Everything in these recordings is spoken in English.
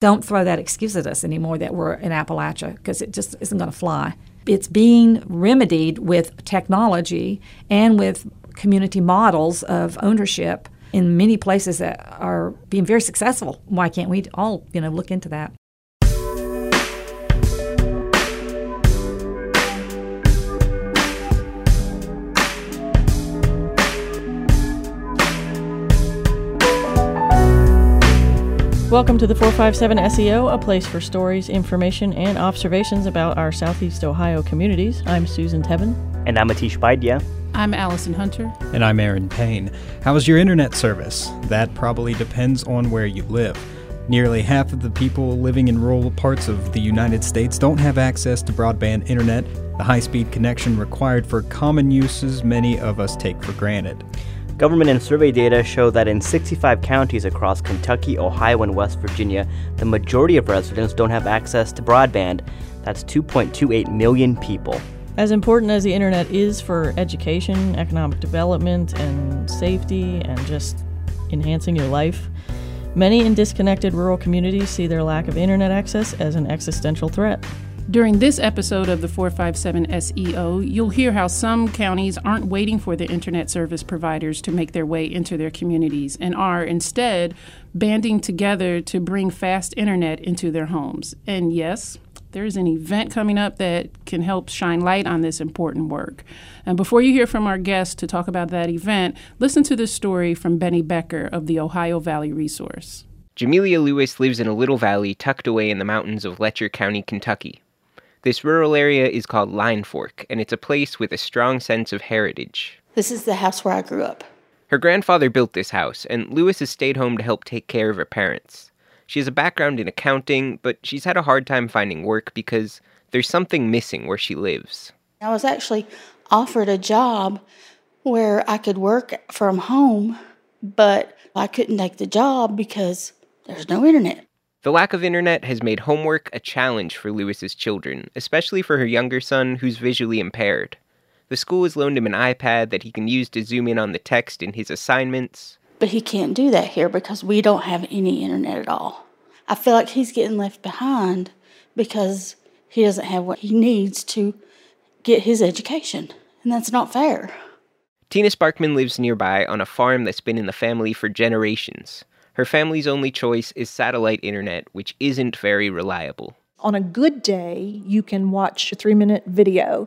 Don't throw that excuse at us anymore that we're in Appalachia because it just isn't going to fly. It's being remedied with technology and with community models of ownership in many places that are being very successful. Why can't we all, you know, look into that? Welcome to the 457 SEO, a place for stories, information, and observations about our Southeast Ohio communities. I'm Susan Tebben. And I'm Atish Baidya. I'm Allison Hunter. And I'm Aaron Payne. How's your internet service? That probably depends on where you live. Nearly half of the people living in rural parts of the United States don't have access to broadband internet, the high speed connection required for common uses many of us take for granted. Government and survey data show that in 65 counties across Kentucky, Ohio, and West Virginia, the majority of residents don't have access to broadband. That's 2.28 million people. As important as the internet is for education, economic development, and safety, and just enhancing your life, many in disconnected rural communities see their lack of internet access as an existential threat. During this episode of the 457 SEO, you'll hear how some counties aren't waiting for the internet service providers to make their way into their communities and are instead banding together to bring fast internet into their homes. And yes, there's an event coming up that can help shine light on this important work. And before you hear from our guest to talk about that event, listen to this story from Benny Becker of the Ohio Valley Resource. Jamelia Lewis lives in a little valley tucked away in the mountains of Letcher County, Kentucky. This rural area is called Line Fork, and it's a place with a strong sense of heritage. This is the house where I grew up. Her grandfather built this house, and Lewis has stayed home to help take care of her parents. She has a background in accounting, but she's had a hard time finding work because there's something missing where she lives. I was actually offered a job where I could work from home, but I couldn't take the job because there's no internet. The lack of internet has made homework a challenge for Lewis's children, especially for her younger son who's visually impaired. The school has loaned him an iPad that he can use to zoom in on the text in his assignments. But he can't do that here because we don't have any internet at all. I feel like he's getting left behind because he doesn't have what he needs to get his education, and that's not fair. Tina Sparkman lives nearby on a farm that's been in the family for generations. Her family's only choice is satellite internet, which isn't very reliable. On a good day, you can watch a three minute video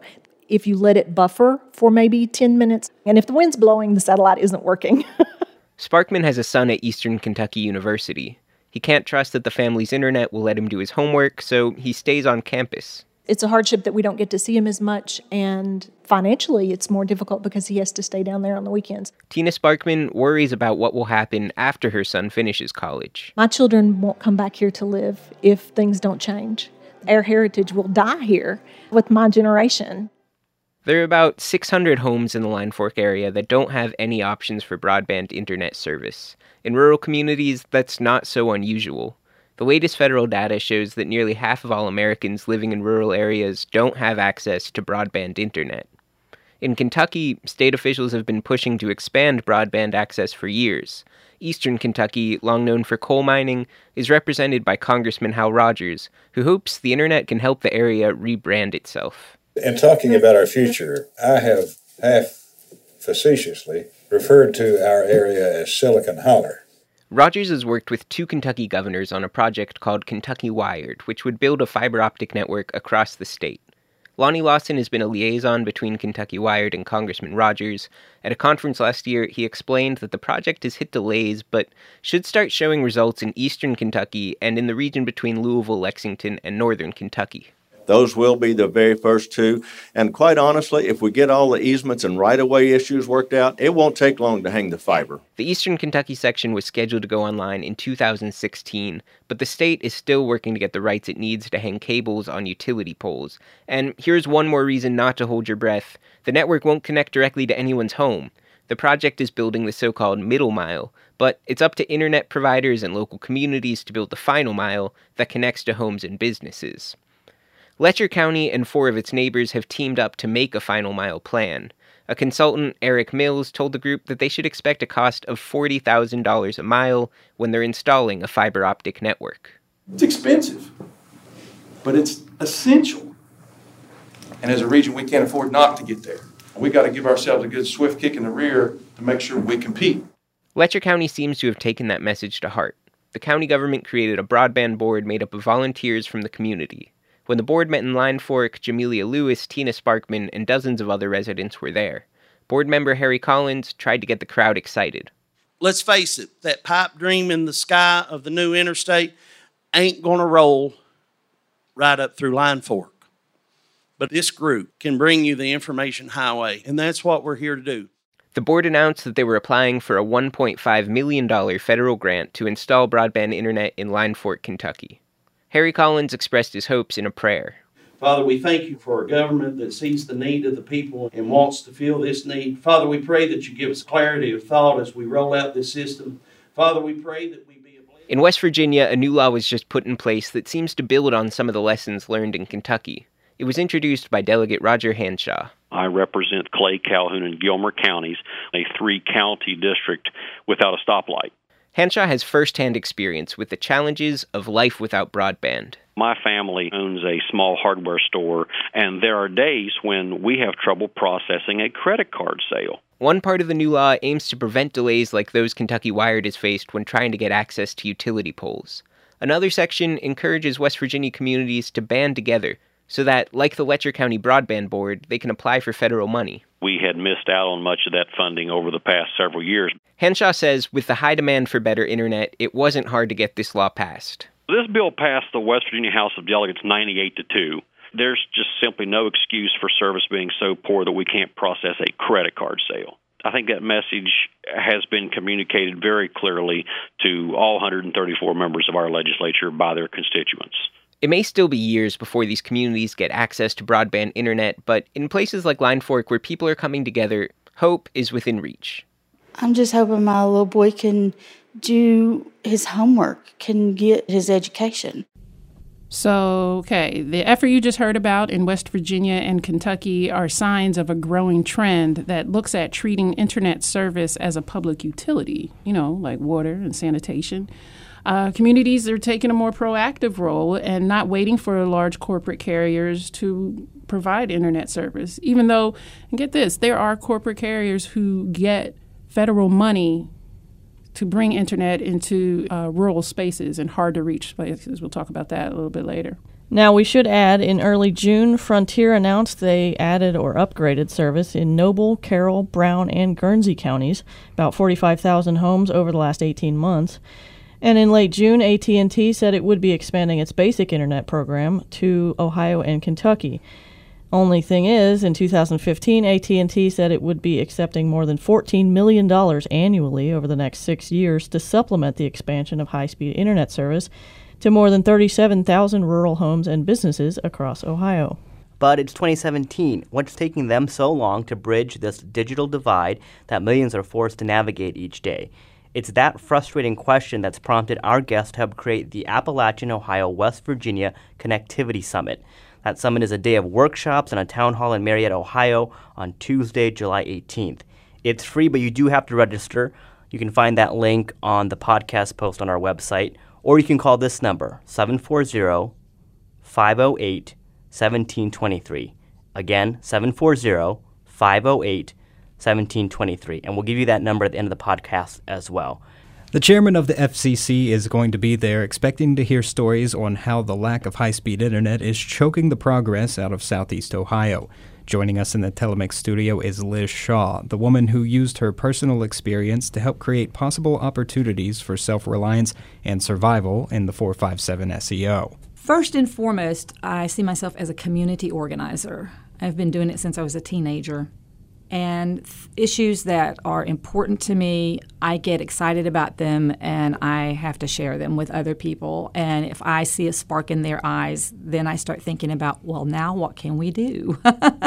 if you let it buffer for maybe 10 minutes. And if the wind's blowing, the satellite isn't working. Sparkman has a son at Eastern Kentucky University. He can't trust that the family's internet will let him do his homework, so he stays on campus it's a hardship that we don't get to see him as much and financially it's more difficult because he has to stay down there on the weekends. Tina Sparkman worries about what will happen after her son finishes college. My children won't come back here to live if things don't change. Our heritage will die here with my generation. There are about 600 homes in the Line Fork area that don't have any options for broadband internet service. In rural communities, that's not so unusual. The latest federal data shows that nearly half of all Americans living in rural areas don't have access to broadband internet. In Kentucky, state officials have been pushing to expand broadband access for years. Eastern Kentucky, long known for coal mining, is represented by Congressman Hal Rogers, who hopes the internet can help the area rebrand itself. In talking about our future, I have half facetiously referred to our area as Silicon Holler. Rogers has worked with two Kentucky governors on a project called Kentucky Wired, which would build a fiber optic network across the state. Lonnie Lawson has been a liaison between Kentucky Wired and Congressman Rogers. At a conference last year, he explained that the project has hit delays, but should start showing results in eastern Kentucky and in the region between Louisville, Lexington, and northern Kentucky. Those will be the very first two. And quite honestly, if we get all the easements and right of way issues worked out, it won't take long to hang the fiber. The Eastern Kentucky section was scheduled to go online in 2016, but the state is still working to get the rights it needs to hang cables on utility poles. And here's one more reason not to hold your breath the network won't connect directly to anyone's home. The project is building the so called middle mile, but it's up to internet providers and local communities to build the final mile that connects to homes and businesses. Letcher County and four of its neighbors have teamed up to make a final mile plan. A consultant, Eric Mills, told the group that they should expect a cost of $40,000 a mile when they're installing a fiber optic network. It's expensive, but it's essential. And as a region, we can't afford not to get there. We got to give ourselves a good swift kick in the rear to make sure we compete. Letcher County seems to have taken that message to heart. The county government created a broadband board made up of volunteers from the community. When the board met in Line Fork, Jamelia Lewis, Tina Sparkman, and dozens of other residents were there. Board member Harry Collins tried to get the crowd excited. Let's face it, that pipe dream in the sky of the new interstate ain't going to roll right up through Line Fork. But this group can bring you the information highway, and that's what we're here to do. The board announced that they were applying for a $1.5 million federal grant to install broadband internet in Line Fork, Kentucky. Harry Collins expressed his hopes in a prayer. Father, we thank you for a government that sees the need of the people and wants to fill this need. Father, we pray that you give us clarity of thought as we roll out this system. Father, we pray that we be a blessing. In West Virginia, a new law was just put in place that seems to build on some of the lessons learned in Kentucky. It was introduced by Delegate Roger Hanshaw. I represent Clay, Calhoun, and Gilmer counties, a three county district without a stoplight. Hanshaw has firsthand experience with the challenges of life without broadband. My family owns a small hardware store, and there are days when we have trouble processing a credit card sale. One part of the new law aims to prevent delays like those Kentucky Wired has faced when trying to get access to utility poles. Another section encourages West Virginia communities to band together so that, like the Letcher County Broadband Board, they can apply for federal money. We had missed out on much of that funding over the past several years. Hanshaw says with the high demand for better internet, it wasn't hard to get this law passed. This bill passed the West Virginia House of Delegates 98 to 2. There's just simply no excuse for service being so poor that we can't process a credit card sale. I think that message has been communicated very clearly to all 134 members of our legislature by their constituents. It may still be years before these communities get access to broadband internet, but in places like Line Fork where people are coming together, hope is within reach. I'm just hoping my little boy can do his homework, can get his education. So, okay, the effort you just heard about in West Virginia and Kentucky are signs of a growing trend that looks at treating internet service as a public utility, you know, like water and sanitation. Uh, communities are taking a more proactive role and not waiting for large corporate carriers to provide internet service. Even though, and get this, there are corporate carriers who get federal money to bring internet into uh, rural spaces and hard to reach places. We'll talk about that a little bit later. Now, we should add in early June, Frontier announced they added or upgraded service in Noble, Carroll, Brown, and Guernsey counties, about 45,000 homes over the last 18 months. And in late June, AT&T said it would be expanding its basic internet program to Ohio and Kentucky. Only thing is, in 2015, AT&T said it would be accepting more than $14 million annually over the next 6 years to supplement the expansion of high-speed internet service to more than 37,000 rural homes and businesses across Ohio. But it's 2017. What's taking them so long to bridge this digital divide that millions are forced to navigate each day? It's that frustrating question that's prompted our guest to help create the Appalachian Ohio West Virginia Connectivity Summit. That summit is a day of workshops and a town hall in Marietta, Ohio on Tuesday, July 18th. It's free, but you do have to register. You can find that link on the podcast post on our website, or you can call this number 740 508 1723. Again, 740 508 1723. And we'll give you that number at the end of the podcast as well. The chairman of the FCC is going to be there, expecting to hear stories on how the lack of high speed internet is choking the progress out of Southeast Ohio. Joining us in the Telemix studio is Liz Shaw, the woman who used her personal experience to help create possible opportunities for self reliance and survival in the 457 SEO. First and foremost, I see myself as a community organizer. I've been doing it since I was a teenager and th- issues that are important to me, I get excited about them and I have to share them with other people. And if I see a spark in their eyes, then I start thinking about, well, now what can we do?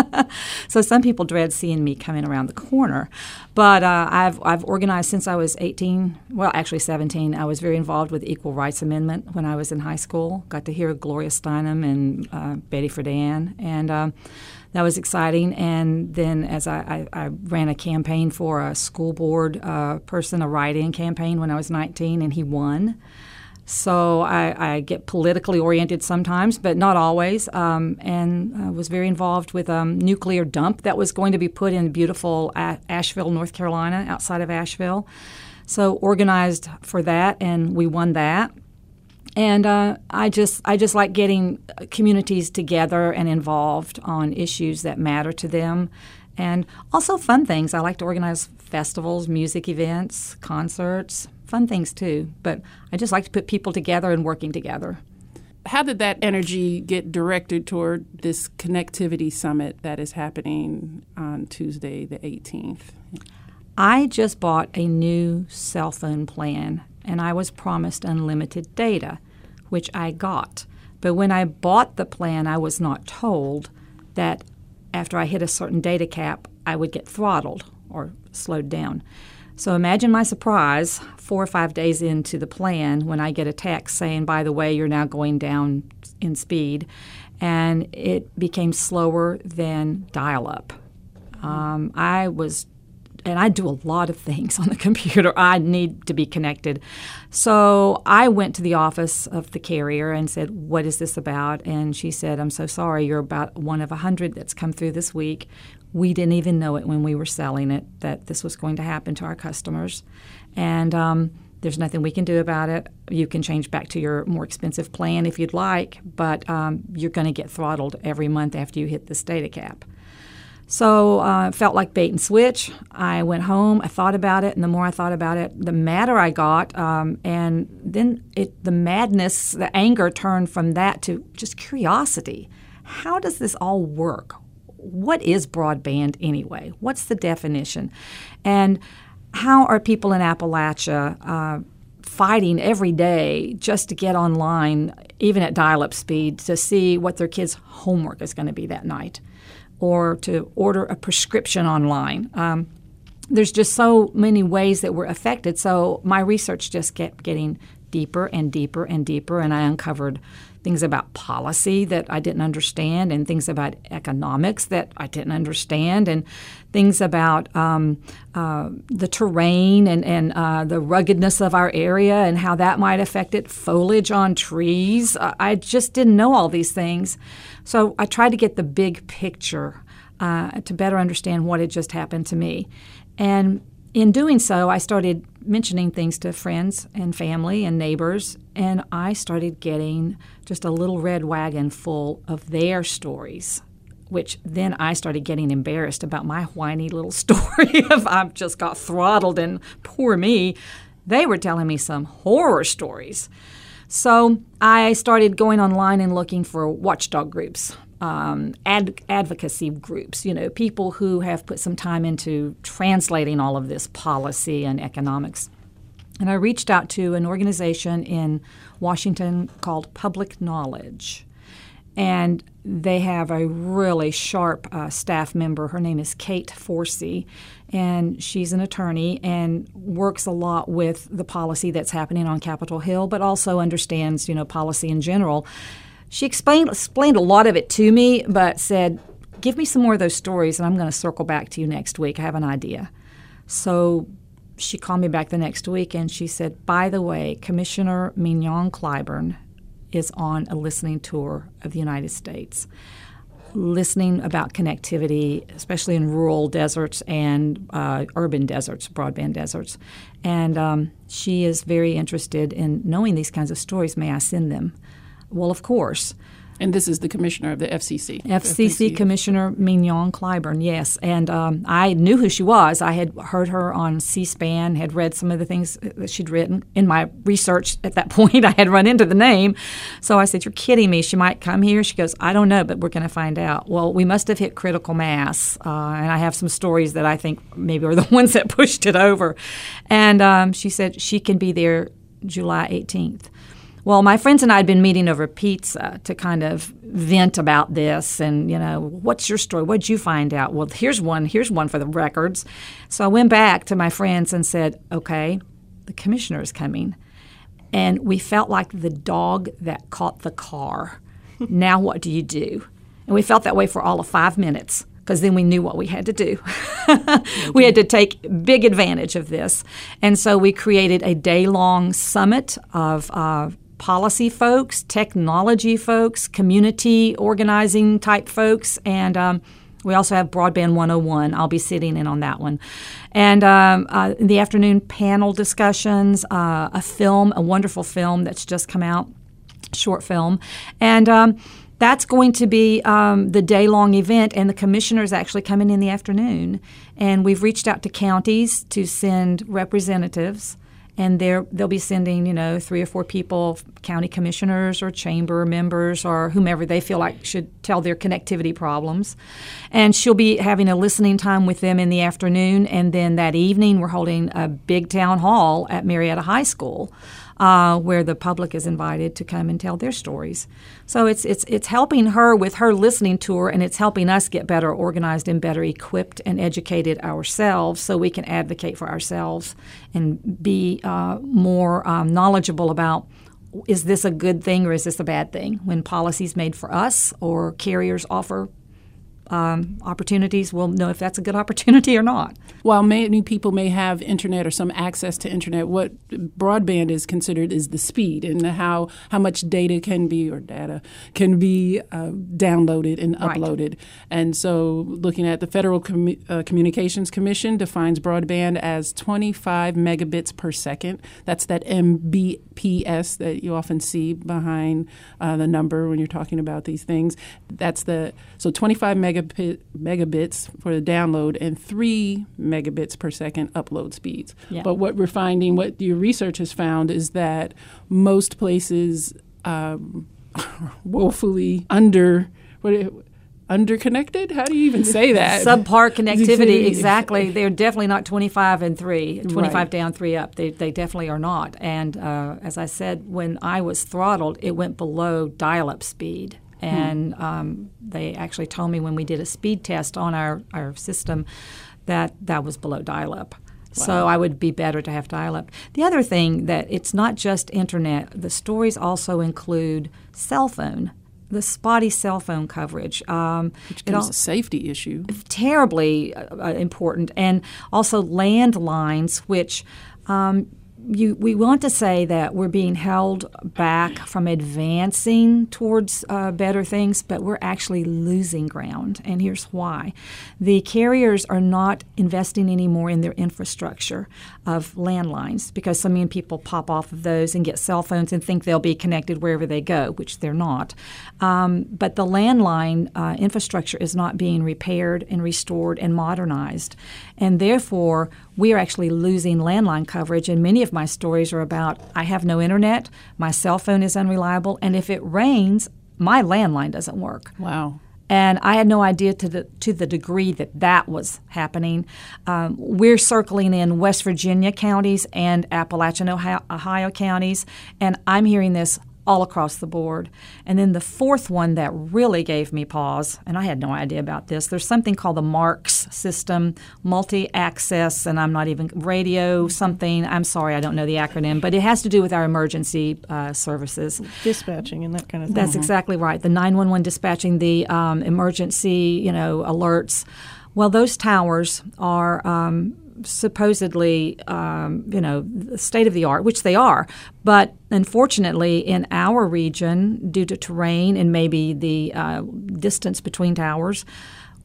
so some people dread seeing me coming around the corner. But uh, I've, I've organized since I was 18, well, actually 17. I was very involved with Equal Rights Amendment when I was in high school. Got to hear Gloria Steinem and uh, Betty Friedan. And um, that was exciting. And then as I, I, I ran a campaign for a school board uh, person, a write-in campaign when I was 19, and he won. So I, I, get politically oriented sometimes, but not always. Um, and I was very involved with a um, nuclear dump that was going to be put in beautiful Asheville, North Carolina, outside of Asheville. So organized for that, and we won that. And uh, I just I just like getting communities together and involved on issues that matter to them, and also fun things. I like to organize festivals, music events, concerts, fun things too. But I just like to put people together and working together. How did that energy get directed toward this connectivity summit that is happening on Tuesday, the 18th? I just bought a new cell phone plan and I was promised unlimited data, which I got. But when I bought the plan, I was not told that after I hit a certain data cap, I would get throttled or slowed down. So imagine my surprise four or five days into the plan when I get a text saying, by the way, you're now going down in speed. And it became slower than dial up. Um, I was, and I do a lot of things on the computer. I need to be connected. So I went to the office of the carrier and said, What is this about? And she said, I'm so sorry, you're about one of a hundred that's come through this week. We didn't even know it when we were selling it that this was going to happen to our customers. And um, there's nothing we can do about it. You can change back to your more expensive plan if you'd like, but um, you're going to get throttled every month after you hit this data cap. So uh, it felt like bait and switch. I went home. I thought about it, and the more I thought about it, the madder I got. Um, and then it, the madness, the anger turned from that to just curiosity. How does this all work? what is broadband anyway? What's the definition? And how are people in Appalachia uh, fighting every day just to get online, even at dial up speed, to see what their kids' homework is going to be that night or to order a prescription online? Um, there's just so many ways that we're affected. So my research just kept getting deeper and deeper and deeper, and I uncovered things about policy that I didn't understand, and things about economics that I didn't understand, and things about um, uh, the terrain and, and uh, the ruggedness of our area and how that might affect it, foliage on trees. I just didn't know all these things. So I tried to get the big picture uh, to better understand what had just happened to me. And in doing so, I started mentioning things to friends and family and neighbors, and I started getting just a little red wagon full of their stories. Which then I started getting embarrassed about my whiny little story of I've just got throttled and poor me. They were telling me some horror stories. So I started going online and looking for watchdog groups, um, ad- advocacy groups, you know, people who have put some time into translating all of this policy and economics. And I reached out to an organization in Washington called Public Knowledge. And they have a really sharp uh, staff member. Her name is Kate Forscey, and she's an attorney and works a lot with the policy that's happening on Capitol Hill, but also understands, you know, policy in general. She explained explained a lot of it to me, but said, "Give me some more of those stories, and I'm going to circle back to you next week. I have an idea." So she called me back the next week and she said, By the way, Commissioner Mignon Clyburn is on a listening tour of the United States, listening about connectivity, especially in rural deserts and uh, urban deserts, broadband deserts. And um, she is very interested in knowing these kinds of stories. May I send them? Well, of course. And this is the commissioner of the FCC. FCC, FCC. Commissioner Mignon Clyburn, yes. And um, I knew who she was. I had heard her on C SPAN, had read some of the things that she'd written. In my research at that point, I had run into the name. So I said, You're kidding me. She might come here. She goes, I don't know, but we're going to find out. Well, we must have hit critical mass. Uh, and I have some stories that I think maybe are the ones that pushed it over. And um, she said she can be there July 18th. Well, my friends and I had been meeting over pizza to kind of vent about this and, you know, what's your story? What'd you find out? Well, here's one. Here's one for the records. So I went back to my friends and said, okay, the commissioner is coming. And we felt like the dog that caught the car. now what do you do? And we felt that way for all of five minutes because then we knew what we had to do. we had to take big advantage of this. And so we created a day long summit of uh, policy folks, technology folks, community organizing type folks, and um, we also have Broadband 101. I'll be sitting in on that one. And um, uh, in the afternoon, panel discussions, uh, a film, a wonderful film that's just come out, short film. And um, that's going to be um, the day long event, and the commissioners actually coming in the afternoon. And we've reached out to counties to send representatives and they'll be sending you know three or four people county commissioners or chamber members or whomever they feel like should tell their connectivity problems. And she'll be having a listening time with them in the afternoon. And then that evening we're holding a big town hall at marietta high school uh, where the public is invited to come and tell their stories. So it's it's it's helping her with her listening tour, and it's helping us get better organized and better equipped and educated ourselves, so we can advocate for ourselves and be uh, more um, knowledgeable about is this a good thing or is this a bad thing when policies made for us or carriers offer um, opportunities, we'll know if that's a good opportunity or not. While many people may have internet or some access to internet, what broadband is considered is the speed and how how much data can be or data can be uh, downloaded and uploaded. Right. And so, looking at the Federal Com- uh, Communications Commission defines broadband as 25 megabits per second. That's that Mbps that you often see behind uh, the number when you're talking about these things. That's the so 25 megabits megabit, megabits for the download and three megabits per second upload speeds. Yeah. But what we're finding, what your research has found, is that most places um, woefully under what. underconnected? How do you even say that? Subpar connectivity, exactly. They're definitely not 25 and 3, 25 right. down, 3 up. They, they definitely are not. And uh, as I said, when I was throttled, it went below dial up speed. Hmm. And um, they actually told me when we did a speed test on our, our system that that was below dial up. Wow. So I would be better to have dial up. The other thing that it's not just internet, the stories also include cell phone the spotty cell phone coverage, um, which becomes a safety issue. Terribly uh, important, and also landlines, which um, you, we want to say that we're being held back from advancing towards uh, better things, but we're actually losing ground. And here's why the carriers are not investing anymore in their infrastructure of landlines because so many people pop off of those and get cell phones and think they'll be connected wherever they go, which they're not. Um, but the landline uh, infrastructure is not being repaired and restored and modernized. And therefore, we are actually losing landline coverage. And many of my stories are about I have no internet, my cell phone is unreliable, and if it rains, my landline doesn't work. Wow. And I had no idea to the to the degree that that was happening. Um, we're circling in West Virginia counties and Appalachian Ohio, Ohio counties, and I'm hearing this all across the board. And then the fourth one that really gave me pause, and I had no idea about this, there's something called the MARCS system, multi access, and I'm not even radio something. I'm sorry, I don't know the acronym, but it has to do with our emergency uh, services. Dispatching and that kind of thing. That's exactly right. The 911 dispatching, the um, emergency, you know, alerts. Well, those towers are um, supposedly, um, you know, state of the art, which they are. But unfortunately, in our region, due to terrain and maybe the uh, distance between towers,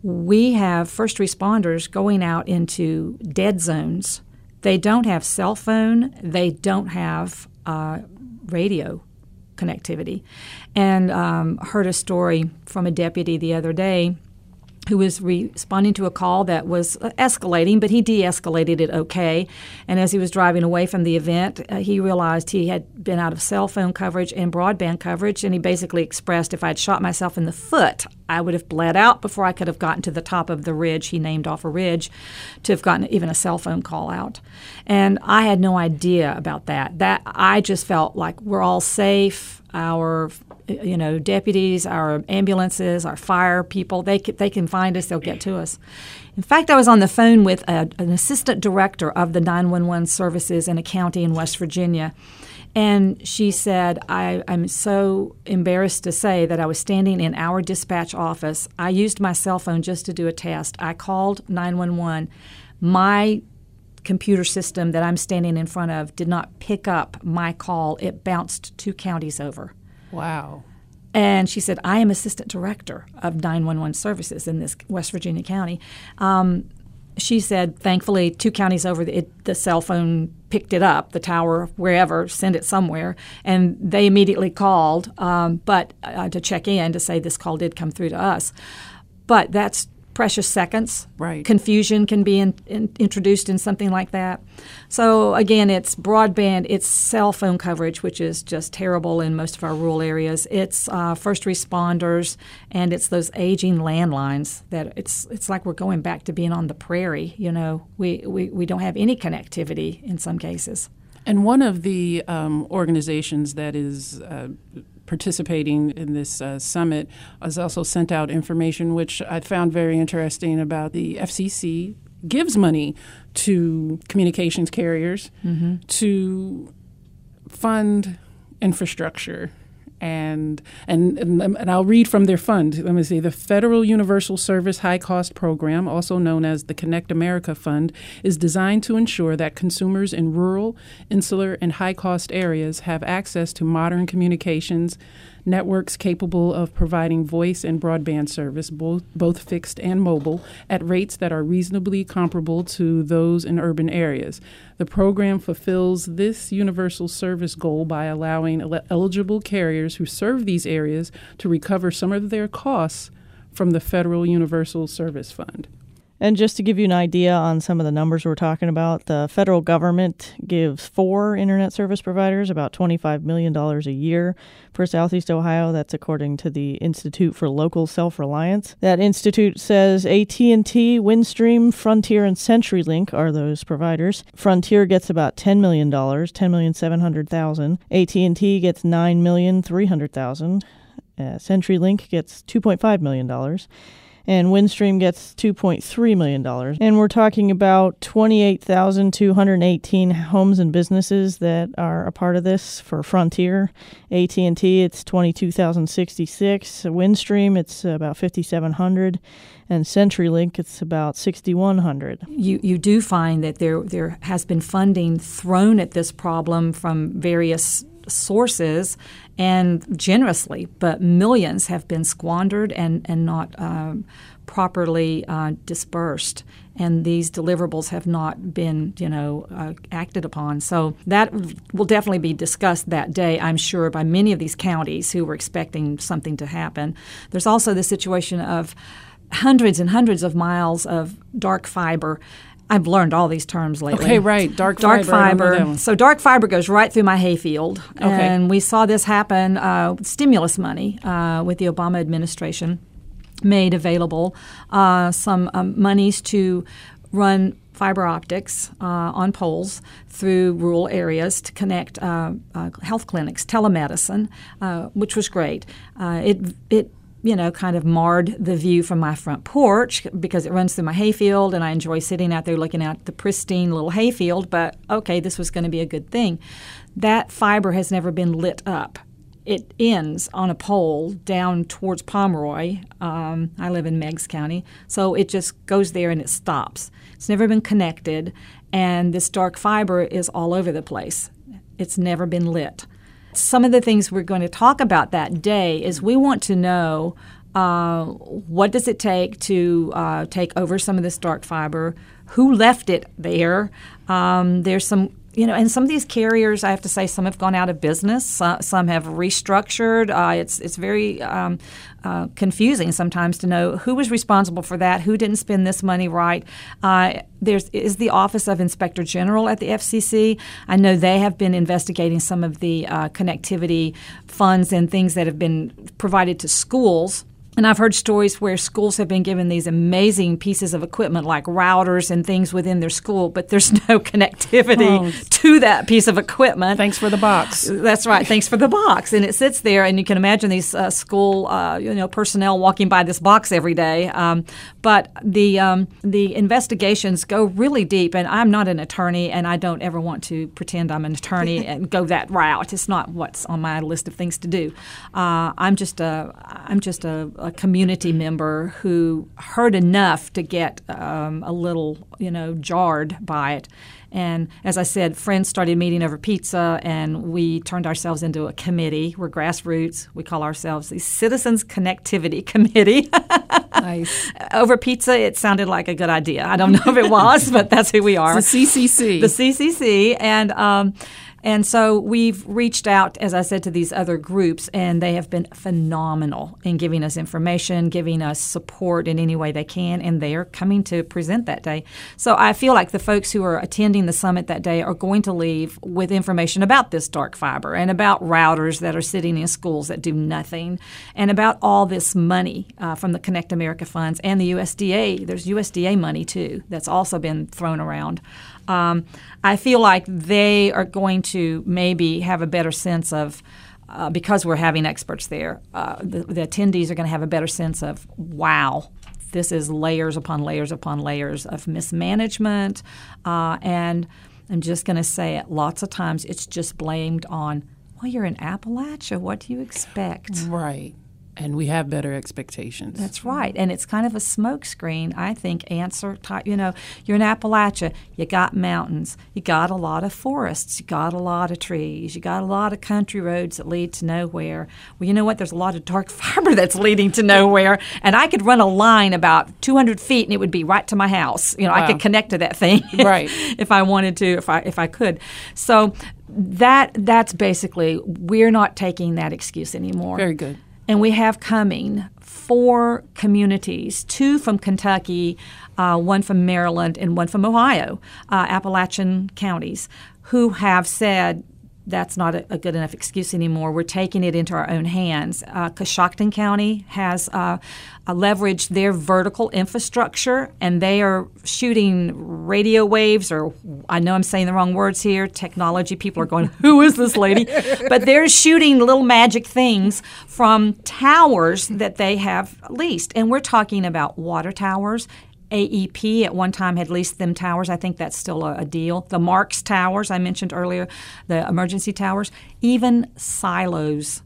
we have first responders going out into dead zones. They don't have cell phone. They don't have uh, radio connectivity. And um, heard a story from a deputy the other day who was responding to a call that was escalating, but he de escalated it okay. And as he was driving away from the event, uh, he realized he had been out of cell phone coverage and broadband coverage. And he basically expressed if I'd shot myself in the foot, I would have bled out before I could have gotten to the top of the ridge. He named off a ridge to have gotten even a cell phone call out. And I had no idea about that. That I just felt like we're all safe. Our you know, deputies, our ambulances, our fire people, they can, they can find us, they'll get to us. In fact, I was on the phone with a, an assistant director of the 911 services in a county in West Virginia. And she said, I, am so embarrassed to say that I was standing in our dispatch office. I used my cell phone just to do a test. I called 911. My computer system that I'm standing in front of did not pick up my call. It bounced two counties over. Wow. And she said, I am assistant director of 911 services in this West Virginia county. Um, she said, thankfully, two counties over, the, it, the cell phone picked it up, the tower, wherever, sent it somewhere, and they immediately called, um, but uh, to check in to say this call did come through to us. But that's precious seconds. Right. Confusion can be in, in, introduced in something like that. So again, it's broadband, it's cell phone coverage, which is just terrible in most of our rural areas. It's uh, first responders, and it's those aging landlines that it's it's like we're going back to being on the prairie. You know, we we, we don't have any connectivity in some cases. And one of the um, organizations that is uh, participating in this uh, summit has also sent out information which I found very interesting about the FCC gives money to communications carriers mm-hmm. to fund infrastructure and, and and I'll read from their fund. Let me see. The Federal Universal Service High Cost Program, also known as the Connect America Fund, is designed to ensure that consumers in rural, insular, and high cost areas have access to modern communications networks capable of providing voice and broadband service, both, both fixed and mobile, at rates that are reasonably comparable to those in urban areas. The program fulfills this universal service goal by allowing el- eligible carriers who serve these areas to recover some of their costs from the Federal Universal Service Fund. And just to give you an idea on some of the numbers we're talking about, the federal government gives four internet service providers about $25 million a year for Southeast Ohio. That's according to the Institute for Local Self-Reliance. That institute says AT&T, Windstream, Frontier, and CenturyLink are those providers. Frontier gets about $10 million, 10,700,000. AT&T gets 9,300,000. Uh, CenturyLink gets $2.5 million and Windstream gets $2.3 million. And we're talking about 28,218 homes and businesses that are a part of this for Frontier. AT&T, it's 22,066. Windstream, it's about 5,700 and CenturyLink, it's about 6,100. You you do find that there there has been funding thrown at this problem from various sources and generously, but millions have been squandered and, and not um, properly uh, dispersed. And these deliverables have not been, you know, uh, acted upon. So that will definitely be discussed that day, I'm sure, by many of these counties who were expecting something to happen. There's also the situation of hundreds and hundreds of miles of dark fiber I've learned all these terms lately. Okay, right. Dark, dark fiber. fiber. So dark fiber goes right through my hayfield, okay. and we saw this happen. Uh, stimulus money uh, with the Obama administration made available uh, some um, monies to run fiber optics uh, on poles through rural areas to connect uh, uh, health clinics, telemedicine, uh, which was great. Uh, it it you know, kind of marred the view from my front porch because it runs through my hayfield and I enjoy sitting out there looking at the pristine little hayfield. But okay, this was going to be a good thing. That fiber has never been lit up. It ends on a pole down towards Pomeroy. Um, I live in Meigs County. So it just goes there and it stops. It's never been connected, and this dark fiber is all over the place. It's never been lit. Some of the things we're going to talk about that day is we want to know uh, what does it take to uh, take over some of this dark fiber? Who left it there? Um, there's some you know, and some of these carriers, I have to say, some have gone out of business. Some have restructured. Uh, it's it's very um, uh, confusing sometimes to know who was responsible for that, who didn't spend this money right. Uh, there's is the Office of Inspector General at the FCC. I know they have been investigating some of the uh, connectivity funds and things that have been provided to schools And I've heard stories where schools have been given these amazing pieces of equipment like routers and things within their school, but there's no connectivity Oh. to that piece of equipment. Thanks for the box. That's right. Thanks for the box, and it sits there, and you can imagine these uh, school, uh, you know, personnel walking by this box every day. Um, but the um, the investigations go really deep, and I'm not an attorney, and I don't ever want to pretend I'm an attorney and go that route. It's not what's on my list of things to do. Uh, I'm just a I'm just a, a community member who heard enough to get um, a little, you know, jarred by it. And as I said, friends started meeting over pizza, and we turned ourselves into a committee. We're grassroots. We call ourselves the Citizens Connectivity Committee. nice. over pizza, it sounded like a good idea. I don't know if it was, but that's who we are. It's the CCC. The CCC, and um, and so we've reached out, as I said, to these other groups, and they have been phenomenal in giving us information, giving us support in any way they can, and they are coming to present that day. So I feel like the folks who are attending the summit that day are going to leave with information about this dark fiber and about routers that are sitting in schools that do nothing, and about all this money uh, from the Connect America funds and the USDA. There's USDA money too that's also been thrown around. Um, I feel like they are going to maybe have a better sense of. Uh, because we're having experts there, uh, the, the attendees are going to have a better sense of wow, this is layers upon layers upon layers of mismanagement. Uh, and I'm just going to say it lots of times, it's just blamed on, well, you're in Appalachia. What do you expect? Right. And we have better expectations. That's right. And it's kind of a smokescreen, I think, answer type. You know, you're in Appalachia, you got mountains, you got a lot of forests, you got a lot of trees, you got a lot of country roads that lead to nowhere. Well, you know what? There's a lot of dark fiber that's leading to nowhere. And I could run a line about 200 feet and it would be right to my house. You know, I could connect to that thing. Right. if I wanted to, if I, if I could. So that that's basically, we're not taking that excuse anymore. Very good. And we have coming four communities two from Kentucky, uh, one from Maryland, and one from Ohio, uh, Appalachian counties, who have said, that's not a, a good enough excuse anymore. We're taking it into our own hands. Uh, Coshocton County has uh, uh, leveraged their vertical infrastructure, and they are shooting radio waves, or I know I'm saying the wrong words here. Technology people are going, "Who is this lady?" but they're shooting little magic things from towers that they have leased, and we're talking about water towers. AEP at one time had leased them towers. I think that's still a, a deal. The MARCS towers I mentioned earlier, the emergency towers, even silos,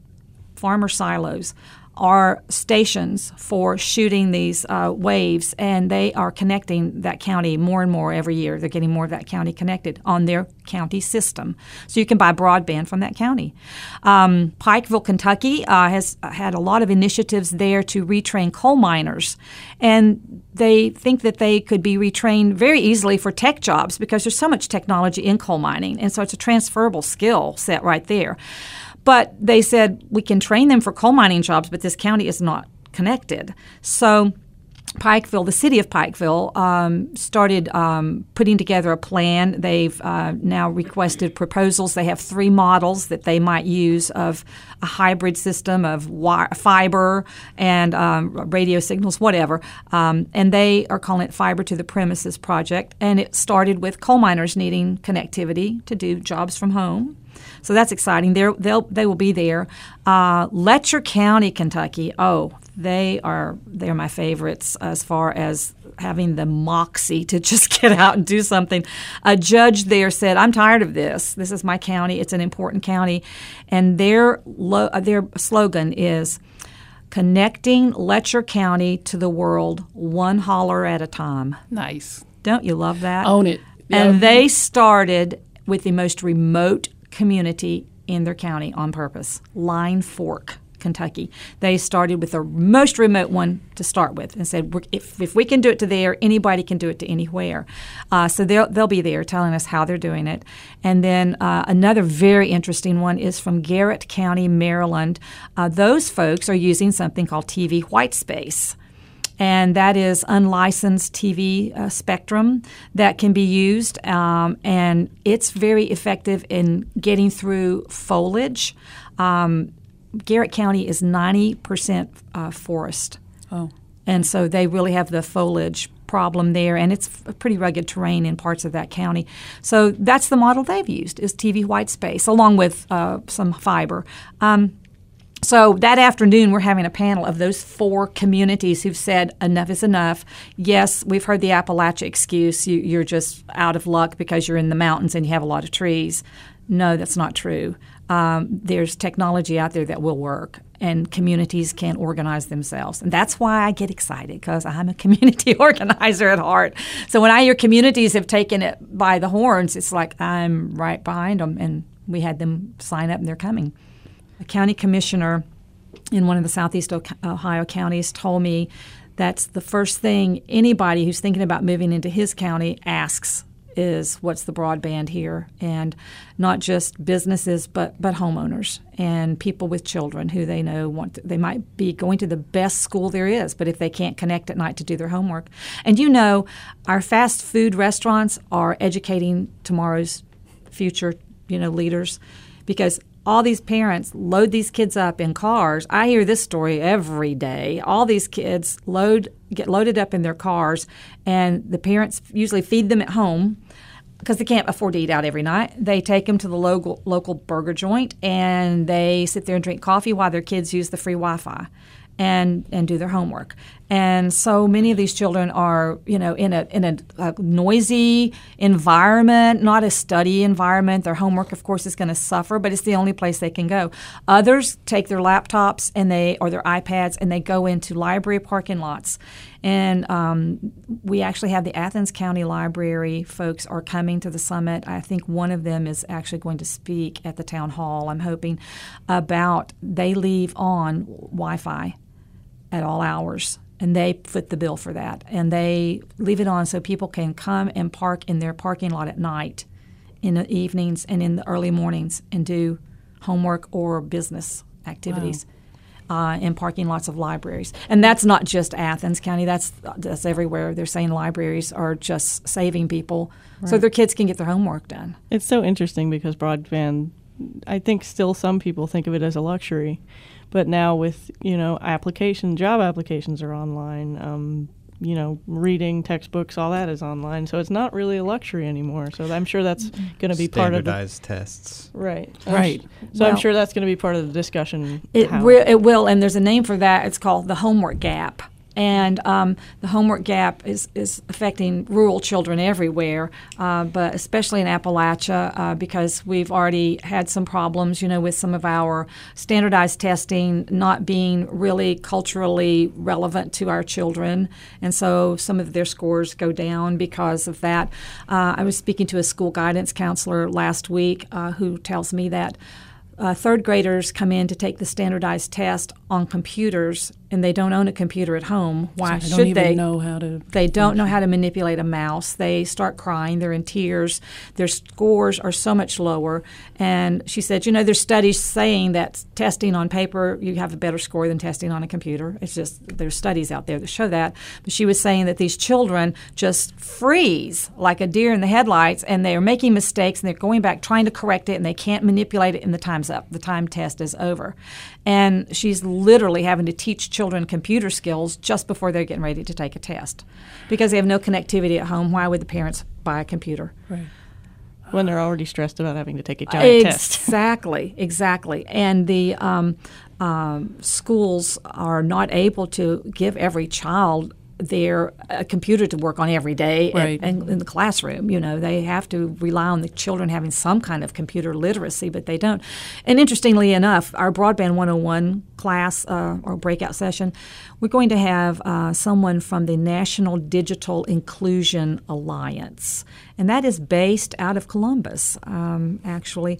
farmer silos, are stations for shooting these uh, waves, and they are connecting that county more and more every year. They're getting more of that county connected on their county system. So you can buy broadband from that county. Um, Pikeville, Kentucky uh, has had a lot of initiatives there to retrain coal miners, and they think that they could be retrained very easily for tech jobs because there's so much technology in coal mining, and so it's a transferable skill set right there. But they said we can train them for coal mining jobs, but this county is not connected. So Pikeville, the city of Pikeville, um, started um, putting together a plan. They've uh, now requested proposals. They have three models that they might use of a hybrid system of fiber and um, radio signals, whatever. Um, and they are calling it Fiber to the Premises Project. And it started with coal miners needing connectivity to do jobs from home. So that's exciting. They're, they'll, they will be there. Uh, Letcher County, Kentucky. Oh, they are they're my favorites as far as having the moxie to just get out and do something. A judge there said, "I'm tired of this. This is my county. It's an important county," and their lo- uh, their slogan is. Connecting Letcher County to the world one holler at a time. Nice. Don't you love that? Own it. And they started with the most remote community in their county on purpose Line Fork, Kentucky. They started with the most remote one to start with and said, if, if we can do it to there, anybody can do it to anywhere. Uh, so they'll, they'll be there telling us how they're doing it. And then uh, another very interesting one is from Garrett County, Maryland. Uh, those folks are using something called TV white space and that is unlicensed TV uh, spectrum that can be used, um, and it's very effective in getting through foliage. Um, Garrett County is 90% uh, forest. Oh. And so they really have the foliage problem there, and it's a pretty rugged terrain in parts of that county. So that's the model they've used is TV white space, along with uh, some fiber. Um, so that afternoon, we're having a panel of those four communities who've said enough is enough. Yes, we've heard the Appalachia excuse. You, you're just out of luck because you're in the mountains and you have a lot of trees. No, that's not true. Um, there's technology out there that will work, and communities can organize themselves. And that's why I get excited because I'm a community organizer at heart. So when I hear communities have taken it by the horns, it's like I'm right behind them, and we had them sign up and they're coming. A county commissioner in one of the southeast Ohio counties told me that's the first thing anybody who's thinking about moving into his county asks is what's the broadband here? And not just businesses but but homeowners and people with children who they know want to, they might be going to the best school there is but if they can't connect at night to do their homework. And you know our fast food restaurants are educating tomorrow's future you know leaders because all these parents load these kids up in cars. I hear this story every day. All these kids load get loaded up in their cars, and the parents usually feed them at home because they can't afford to eat out every night. They take them to the local local burger joint, and they sit there and drink coffee while their kids use the free Wi-Fi and and do their homework. And so many of these children are, you know, in a in a, a noisy environment, not a study environment. Their homework, of course, is going to suffer, but it's the only place they can go. Others take their laptops and they or their iPads and they go into library parking lots. And um, we actually have the Athens County Library folks are coming to the summit. I think one of them is actually going to speak at the town hall. I'm hoping about they leave on Wi-Fi at all hours and they foot the bill for that. And they leave it on so people can come and park in their parking lot at night in the evenings and in the early mornings and do homework or business activities wow. uh, in parking lots of libraries. And that's not just athens county that's that's everywhere. They're saying libraries are just saving people right. so their kids can get their homework done. It's so interesting because broadband i think still some people think of it as a luxury but now with you know application job applications are online. Um, you know, reading textbooks, all that is online, so it's not really a luxury anymore. So I'm sure that's going to be part of standardized tests. Right, right. So well, I'm sure that's going to be part of the discussion. It re- it will, and there's a name for that. It's called the homework gap and um, the homework gap is, is affecting rural children everywhere, uh, but especially in Appalachia uh, because we've already had some problems, you know, with some of our standardized testing not being really culturally relevant to our children, and so some of their scores go down because of that. Uh, I was speaking to a school guidance counselor last week uh, who tells me that. Uh, third graders come in to take the standardized test on computers and they don't own a computer at home, why so should they? know how to. They don't know how to manipulate a mouse. They start crying. They're in tears. Their scores are so much lower. And she said, you know, there's studies saying that testing on paper you have a better score than testing on a computer. It's just there's studies out there that show that. But she was saying that these children just freeze like a deer in the headlights, and they are making mistakes, and they're going back trying to correct it, and they can't manipulate it, and the time's up. The time test is over. And she's literally having to teach children computer skills just before they're getting ready to take a test because they have no connectivity at home. Why would the parents buy a computer? Right. When they're already stressed about having to take a giant exactly, test. Exactly, exactly. And the um, um, schools are not able to give every child their a computer to work on every day right. and, in the classroom. You know, they have to rely on the children having some kind of computer literacy, but they don't. And interestingly enough, our Broadband 101 class uh, or breakout session, we're going to have uh, someone from the National Digital Inclusion Alliance, and that is based out of Columbus, um, actually.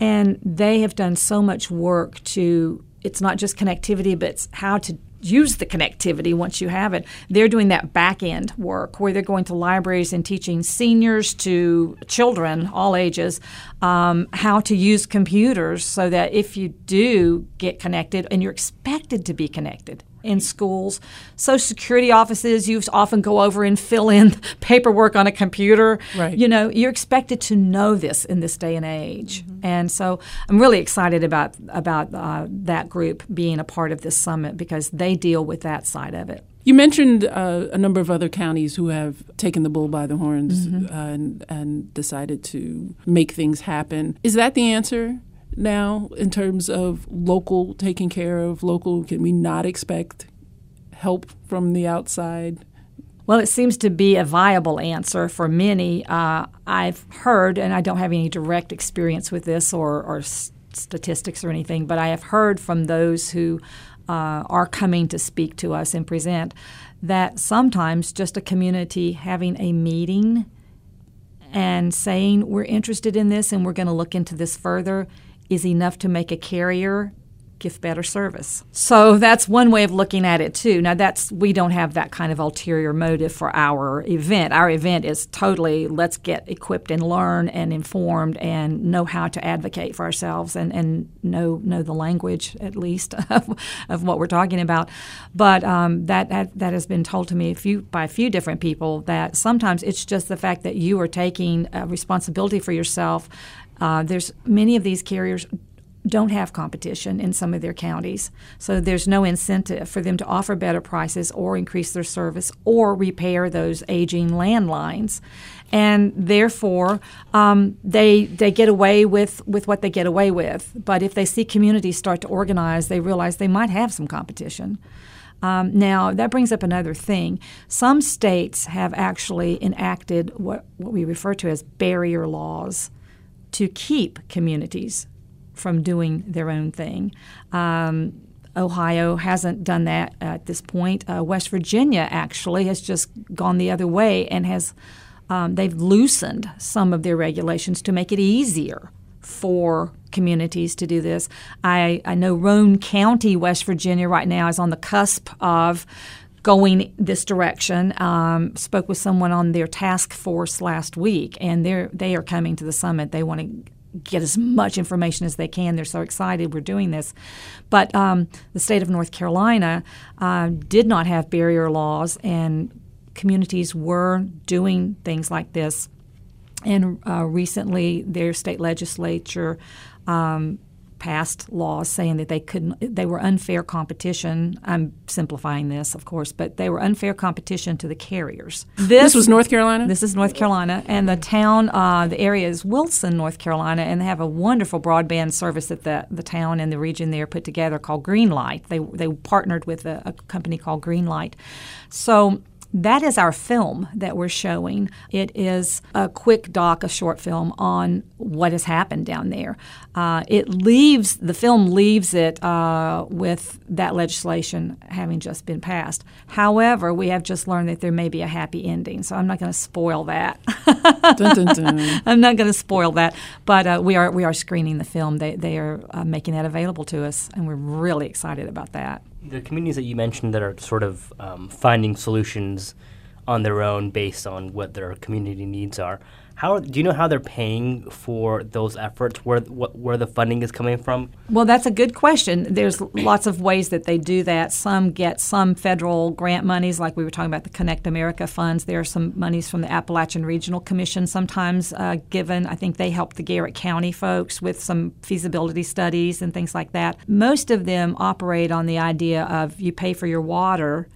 And they have done so much work to it's not just connectivity, but it's how to use the connectivity once you have it. They're doing that back end work where they're going to libraries and teaching seniors to children, all ages, um, how to use computers so that if you do get connected and you're expected to be connected, in schools. Social security offices, you often go over and fill in paperwork on a computer. Right. You know, you're expected to know this in this day and age. And so I'm really excited about about uh, that group being a part of this summit because they deal with that side of it. You mentioned uh, a number of other counties who have taken the bull by the horns uh, and, and decided to make things happen. Is that the answer now in terms of local taking care of local? Can we not expect help from the outside? Well, it seems to be a viable answer for many. Uh, I've heard, and I don't have any direct experience with this or, or statistics or anything, but I have heard from those who uh, are coming to speak to us and present that sometimes just a community having a meeting and saying we're interested in this and we're going to look into this further is enough to make a carrier give better service. So that's one way of looking at it too. Now that's we don't have that kind of ulterior motive for our event. Our event is totally let's get equipped and learn and informed and know how to advocate for ourselves and, and know know the language at least of, of what we're talking about. But um, that, that that has been told to me a few by a few different people that sometimes it's just the fact that you are taking responsibility for yourself. Uh, there's many of these carriers don't have competition in some of their counties. So there's no incentive for them to offer better prices or increase their service or repair those aging landlines. And therefore, um, they they get away with, with what they get away with. But if they see communities start to organize, they realize they might have some competition. Um, now, that brings up another thing. Some states have actually enacted what, what we refer to as barrier laws to keep communities from doing their own thing. Um, Ohio hasn't done that at this point. Uh, West Virginia actually has just gone the other way and has um, they've loosened some of their regulations to make it easier for communities to do this. I, I know Roane County, West Virginia, right now is on the cusp of going this direction. Um, spoke with someone on their task force last week, and they're they are coming to the summit. They want to get as much information as they can. They're so excited we're doing this. But um, the state of North Carolina uh, did not have barrier laws, and communities were doing things like this. And uh, recently, their state legislature um, passed laws saying that they couldn't they were unfair competition. I'm simplifying this of course but they were unfair competition to the carriers. This was North Carolina? this is north carolina and the town uh, the area is wilson north carolina and they have a wonderful broadband service that the, the town and the region there put together called greenlight. They, they partnered with a, a company called greenlight. So that is our film that we're showing. It is a quick doc, a short film on what has happened down there. Uh, it leaves the film leaves it uh, with that legislation having just been passed. However, we have just learned that there may be a happy ending, so I'm not going to spoil that. Dun, dun, dun. I'm not going to spoil that, but uh, we are we are screening the film. They they are uh, making that available to us, and we're really excited about that. The communities that you mentioned that are sort of um, finding solutions on their own based on what their community needs are. How do you know how they're paying for those efforts? Where where the funding is coming from? Well, that's a good question. There's lots of ways that they do that. Some get some federal grant monies, like we were talking about the Connect America funds. There are some monies from the Appalachian Regional Commission sometimes uh, given. I think they help the Garrett County folks with some feasibility studies and things like that. Most of them operate on the idea of you pay for your water.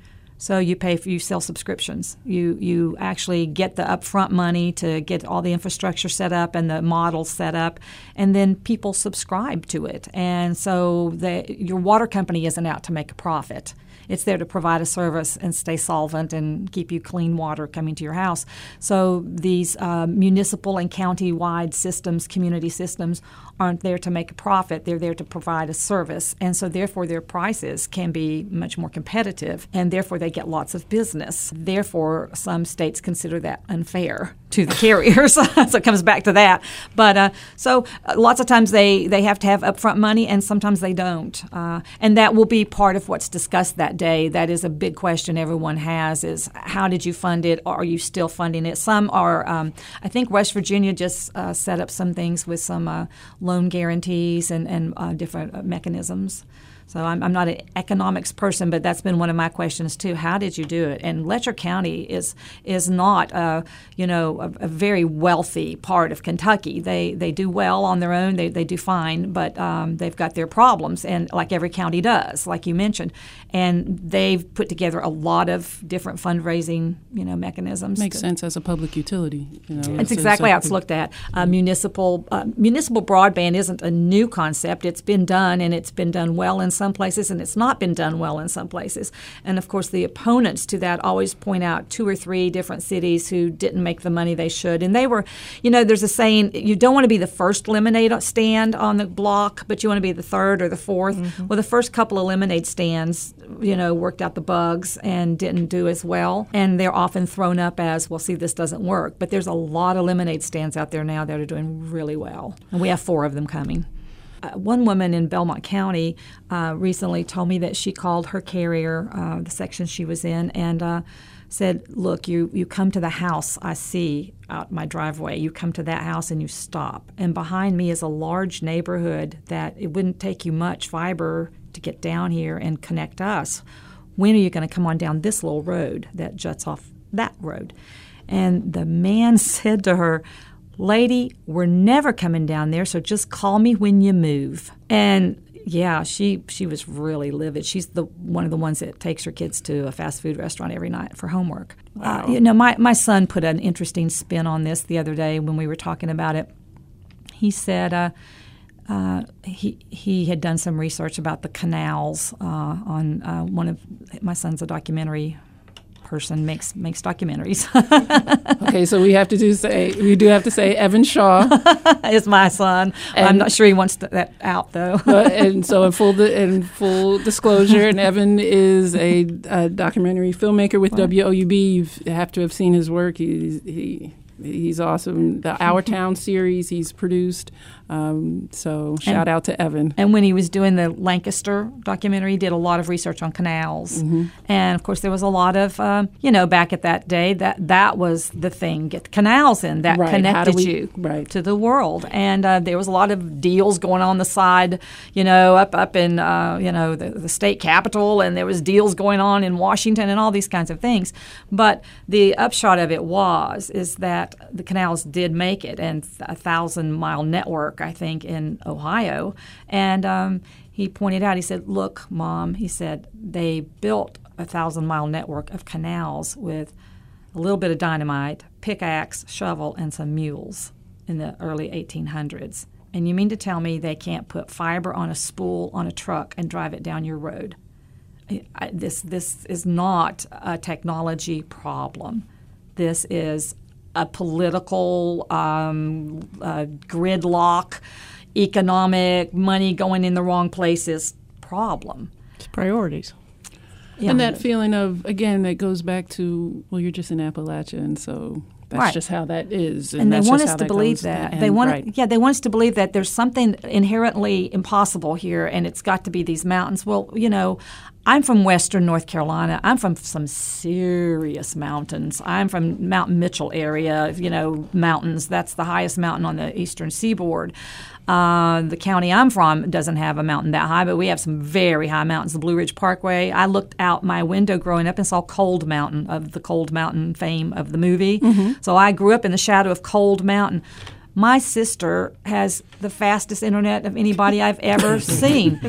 So you pay for you sell subscriptions. You you actually get the upfront money to get all the infrastructure set up and the models set up, and then people subscribe to it. And so the your water company isn't out to make a profit. It's there to provide a service and stay solvent and keep you clean water coming to your house. So these uh, municipal and county-wide systems, community systems, aren't there to make a profit. They're there to provide a service, and so therefore their prices can be much more competitive, and therefore they get lots of business. Therefore, some states consider that unfair to the carriers. so it comes back to that. But uh, so uh, lots of times they they have to have upfront money, and sometimes they don't, uh, and that will be part of what's discussed that day. That is a big question everyone has: is how did you fund it? Are you still funding it? Some are. Um, I think West Virginia just uh, set up some things with some uh, loan guarantees and and uh, different mechanisms. So I'm, I'm not an economics person, but that's been one of my questions too. How did you do it? And Letcher County is is not a you know a, a very wealthy part of Kentucky. They they do well on their own. They, they do fine, but um, they've got their problems, and like every county does, like you mentioned. And they've put together a lot of different fundraising you know mechanisms. Makes to- sense as a public utility. You know, That's exactly how it's looked at. Uh, municipal uh, municipal broadband isn't a new concept. It's been done, and it's been done well in some places, and it's not been done well in some places. And of course, the opponents to that always point out two or three different cities who didn't make the money they should. And they were, you know, there's a saying: you don't want to be the first lemonade stand on the block, but you want to be the third or the 4th Well, the first couple of lemonade stands, you know, worked out the bugs and didn't do as well, and they're often thrown up as, well, see, this doesn't work. But there's a lot of lemonade stands out there now that are doing really well, and we have four of them coming. Uh, one woman in Belmont County uh, recently told me that she called her carrier, uh, the section she was in, and uh, said, "Look, you you come to the house I see out my driveway. You come to that house and you stop, and behind me is a large neighborhood that it wouldn't take you much fiber to get down here and connect us. When are you going to come on down this little road that juts off that road?" And the man said to her, Lady, we're never coming down there, so just call me when you move. And yeah, she she was really livid. She's the one of the ones that takes her kids to a fast food restaurant every night for homework. Uh, you know, my, my son put an interesting spin on this the other day when we were talking about it. He said uh, uh, he he had done some research about the canals uh, on uh, one of my son's a documentary person makes makes documentaries. Okay, so we have to do say we do have to say Evan Shaw. is my son. I'm not sure he wants to, that out though. And so, in full di- in full disclosure, and Evan is a, a documentary filmmaker with WOUB. You have to have seen his work. He's he. He's awesome. The Our Town series he's produced. Um, so shout And- out to Evan. And when he was doing the Lancaster documentary, he did a lot of research on canals. Mhm. And of course, there was a lot of, um, you know, back at that day, that that was the thing get the canals in that Right, connected we- you right. to the world. And uh, there was a lot of deals going on the side, you know, up up in, uh, you know, the, the state capitol, and there was deals going on in Washington and all these kinds of things. But the upshot of it was is that the canals did make it, and a thousand mile network, I think, in Ohio. And um, he pointed out, he said, "Look, mom," he said, "they built a thousand mile network of canals with a little bit of dynamite, pickaxe, shovel, and some mules in the early 1800s." And you mean to tell me they can't put fiber on a spool on a truck and drive it down your road? I, this this is not a technology problem. This is a political um, uh, gridlock, economic money going in the wrong places problem. It's priorities. And that feeling of again that goes back to well, you're just in Appalachia, and so that's Right. just how that is. and, they want us to believe that And- they want right. yeah they want us to believe that there's something inherently impossible here and it's got to be these mountains well you know i'm from western north carolina i'm from some serious mountains i'm from mount mitchell area you know mountains that's the highest mountain on the eastern seaboard uh, the county I'm from doesn't have a mountain that high, but we have some very high mountains. The Blue Ridge Parkway. I looked out my window growing up and saw Cold Mountain of the Cold Mountain fame of the movie. So I grew up in the shadow of Cold Mountain. My sister has the fastest internet of anybody I've ever seen.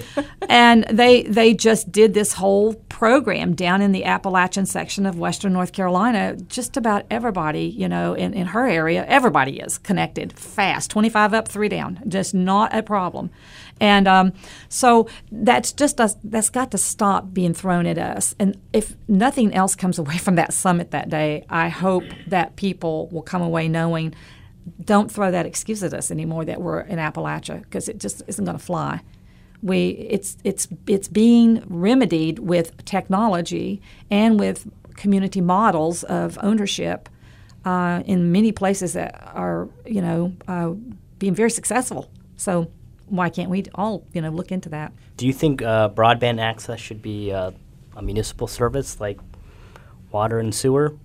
And they they just did this whole program down in the Appalachian section of Western North Carolina. Just about everybody, you know, in, in her area, everybody is connected fast, 25 up, 3 down. Just not a problem. And um, so that's just us, that's got to stop being thrown at us. And if nothing else comes away from that summit that day, I hope that people will come away knowing don't throw that excuse at us anymore that we're in Appalachia because it just isn't going to fly. We it's it's it's being remedied with technology and with community models of ownership uh, in many places that are you know uh, being very successful. So why can't we all you know look into that? Do you think uh, broadband access should be uh, a municipal service like water and sewer?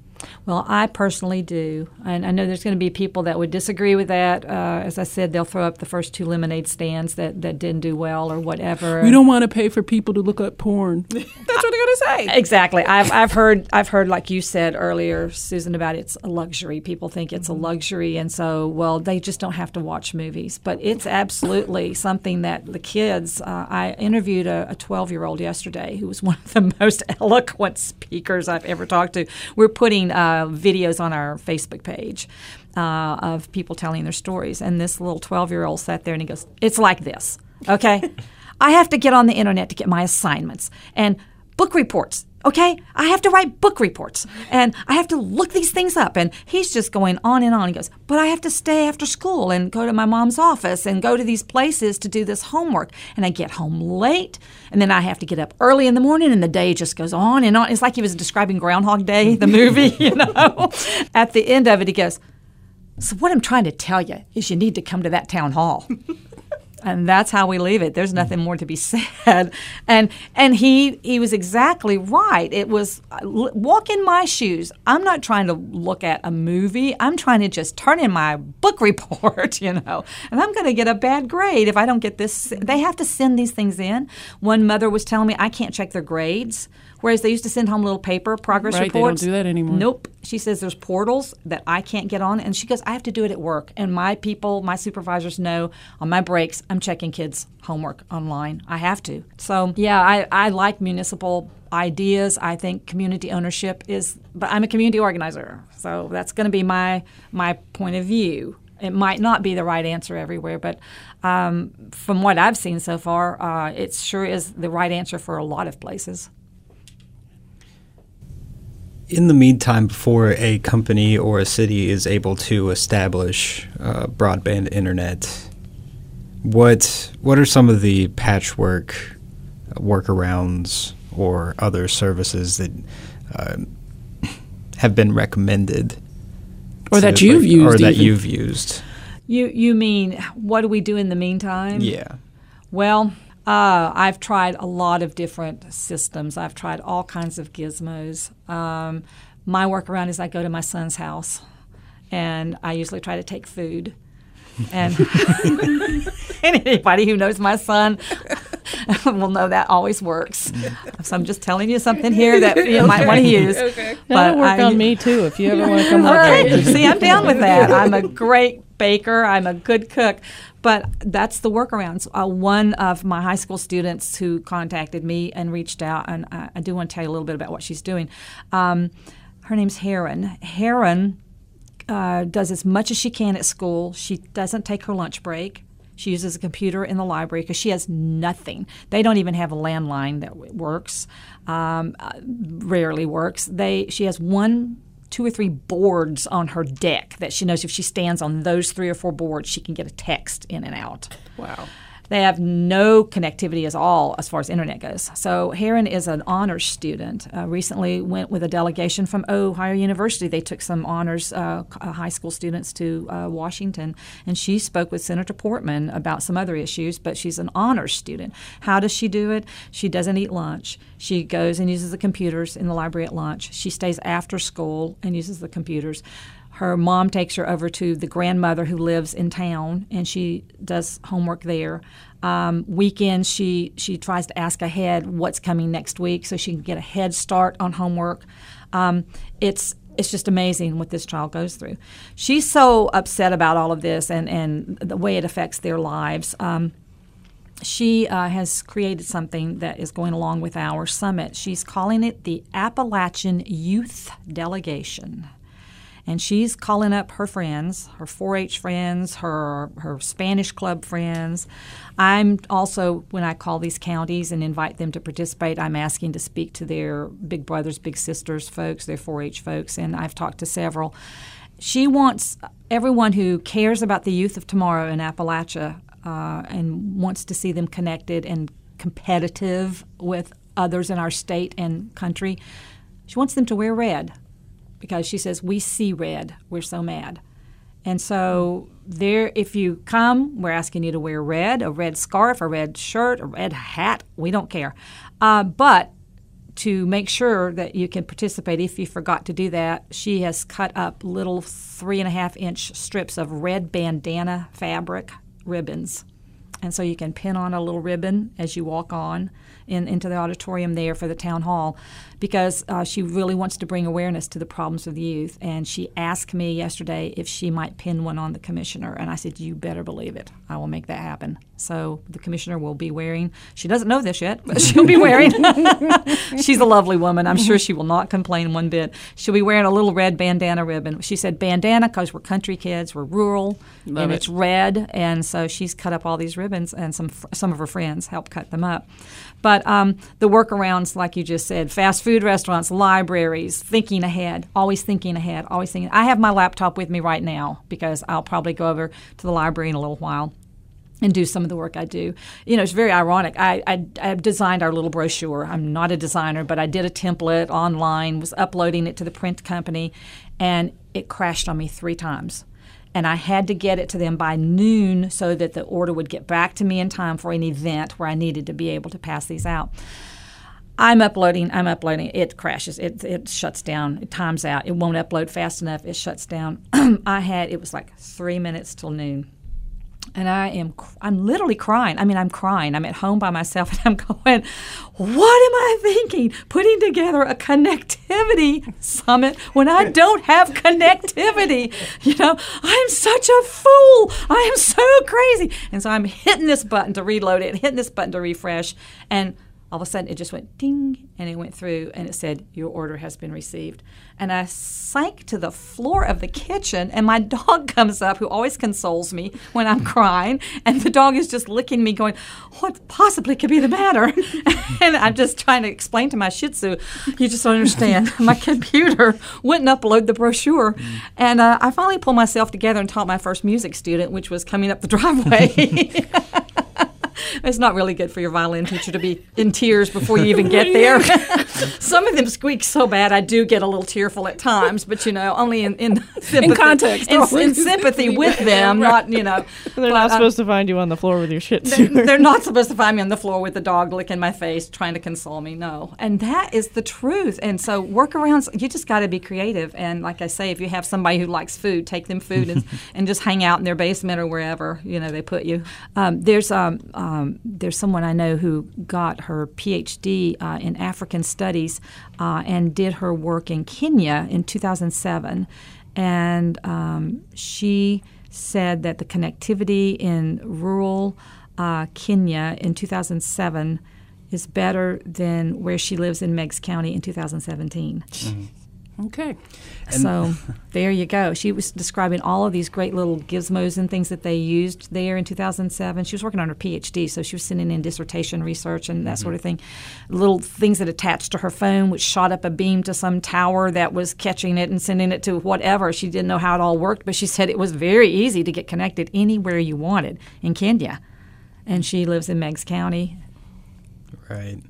Well, I personally do. And I know there's going to be people that would disagree with that. Uh, as I said, they'll throw up the first two lemonade stands that, that didn't do well or whatever. We don't want to pay for people to look up porn. That's what they're going to say. Exactly. I've, I've heard I've heard like you said earlier, Susan, about it's a luxury. People think it's Mm-hmm. a luxury, and so well they just don't have to watch movies. But it's absolutely something that the kids. Uh, I interviewed a 12 year old yesterday who was one of the most eloquent speakers I've ever talked to. We're putting uh, videos on our Facebook page. Uh, of people telling their stories, and this little 12 year old sat there and he goes, It's like this, okay? I have to get on the internet to get my assignments and book reports. Okay, I have to write book reports and I have to look these things up. And he's just going on and on. He goes, But I have to stay after school and go to my mom's office and go to these places to do this homework. And I get home late and then I have to get up early in the morning and the day just goes on and on. It's like he was describing Groundhog Day, the movie, you know. At the end of it, he goes, So, what I'm trying to tell you is you need to come to that town hall and that's how we leave it. There's nothing more to be said. And and he he was exactly right. It was uh, walk in my shoes. I'm not trying to look at a movie. I'm trying to just turn in my book report you know. And i'm going to get a bad grade if i don't get this they have to send these things in. One mother was telling me i can't check their grades whereas they used to send home little paper progress Right, they don't do that anymore. nope she says there's portals that I can't get on, and she goes, I have to do it at work. And my people, my supervisors know on my breaks, I'm checking kids' homework online. I have to. So, yeah, I, I like municipal ideas. I think community ownership is, but I'm a community organizer. So that's going to be my, my point of view. It might not be the right answer everywhere, but um, from what I've seen so far, uh, it sure is the right answer for a lot of places. In the meantime, before a company or a city is able to establish uh, broadband internet, what what are some of the patchwork uh, workarounds or other services that uh, have been recommended, Or that you've like- used or that even. you've used? You you mean what do we do in the meantime? Yeah. Well, uh, I've tried a lot of different systems. I've tried all kinds of gizmos. Um, my workaround is I go to my son's house, and I usually try to take food. And and anybody who knows my son will know that always works. So I'm just telling you something here that you might want to use. That'll work I- on me too if you ever want to come work Okay, with see, I'm down with that. I'm a great baker. I'm a good cook. But that's the workarounds. Uh, one of my high school students who contacted me and reached out, and I, I do want to tell you a little bit about what she's doing. Um, her name's Heron. Heron uh, does as much as she can at school. She doesn't take her lunch break. She uses a computer in the library because she has nothing. They don't even have a landline that works. Um, uh, rarely works. They she has one, two or three boards on her deck that she knows if she stands on those three or four boards, she can get a text in and out. Wow. They have no connectivity at all as far as internet goes. So Heron is an honors student. Uh, recently went with a delegation from Ohio University. They took some honors uh, uh, high school students to uh, Washington, and she spoke with Senator Portman about some other issues. But she's an honors student. How does she do it? She doesn't eat lunch. She goes and uses the computers in the library at lunch. She stays after school and uses the computers her mom takes her over to the grandmother who lives in town and she does homework there um, weekends she she tries to ask ahead what's coming next week so she can get a head start on homework um, it's it's just amazing what this child goes through she's so upset about all of this and and the way it affects their lives um, she uh, has created something that is going along with our summit. She's calling it the Appalachian Youth Delegation. And she's calling up her friends, her 4-H friends, her her Spanish club friends. I'm also when I call these counties and invite them to participate, I'm asking to speak to their big brothers, big sisters folks, their 4-H folks, and I've talked to several. She wants everyone who cares about the youth of tomorrow in Appalachia uh, and wants to see them connected and competitive with others in our state and country. She wants them to wear red because she says we see red. We're so mad. And so there if you come, we're asking you to wear red, a red scarf, a red shirt, a red hat, we don't care. Uh, but to make sure that you can participate if you forgot to do that, she has cut up little three and a half inch strips of red bandana fabric ribbons. And so you can pin on a little ribbon as you walk on in, into the auditorium there for the town hall because uh, she really wants to bring awareness to the problems of the youth. And she asked me yesterday if she might pin one on the commissioner. And I said, You better believe it. I will make that happen. So the commissioner will be wearing, she doesn't know this yet, but she'll be wearing, she's a lovely woman. I'm sure she will not complain one bit. She'll be wearing a little red bandana ribbon. She said bandana because we're country kids, we're rural, Love and it. it's red. And so she's cut up all these ribbons, and some, some of her friends helped cut them up. But um, the workarounds, like you just said, fast food restaurants, libraries, thinking ahead, always thinking ahead, always thinking. I have my laptop with me right now because I'll probably go over to the library in a little while and do some of the work I do. You know, it's very ironic. I, I, I designed our little brochure. I'm not a designer, but I did a template online, was uploading it to the print company, and it crashed on me three times. And I had to get it to them by noon so that the order would get back to me in time for an event where I needed to be able to pass these out. I'm uploading, I'm uploading, it crashes, it, it shuts down, it times out, it won't upload fast enough, it shuts down. I had, it was like three minutes till noon and I am I'm literally crying. I mean, I'm crying. I'm at home by myself, and I'm going, "What am I thinking? Putting together a connectivity summit when I don't have connectivity? You know, I'm such a fool. I am so crazy." And so I'm hitting this button to reload it, hitting this button to refresh, and all of a sudden it just went ding and it went through and it said your order has been received. And i sank to the floor of the kitchen and my dog comes up who always consoles me when i'm crying and the dog is just licking me going what possibly could be the matter? And i'm just trying to explain to my shih tzu you just don't understand. My computer wouldn't upload the brochure. And uh, i finally pulled myself together and taught my first music student which was coming up the driveway It's not really good for your violin teacher to be in tears before you even get there. Some of them squeak so bad, I do get a little tearful at times, but you know, only in, in sympathy. context, In, in sympathy with them, not, you know. They're but, not uh, supposed to find you on the floor with your shit they're, they're not supposed to find me on the floor with the dog licking my face, trying to console me. No, and that is the truth. And so workarounds, you just got to be creative. And like I say, if you have somebody who likes food, take them food and, and just hang out in their basement or wherever you know they put you. Um, there's um, um, there's someone I know who got her PhD uh, in African studies uh, and did her work in Kenya in 2007, and um, she said that the connectivity in rural uh, Kenya in 2007 is better than where she lives in Meigs County in 2017. Okay. So there you go. She was describing all of these great little gizmos and things that they used there in 2007. She was working on her PhD, so she was sending in dissertation research and that sort of mm-hmm. thing. Little things that attached to her phone, which shot up a beam to some tower that was catching it and sending it to whatever. She didn't know how it all worked, but she said it was very easy to get connected anywhere you wanted in Kenya. And she lives in Meigs County. Right.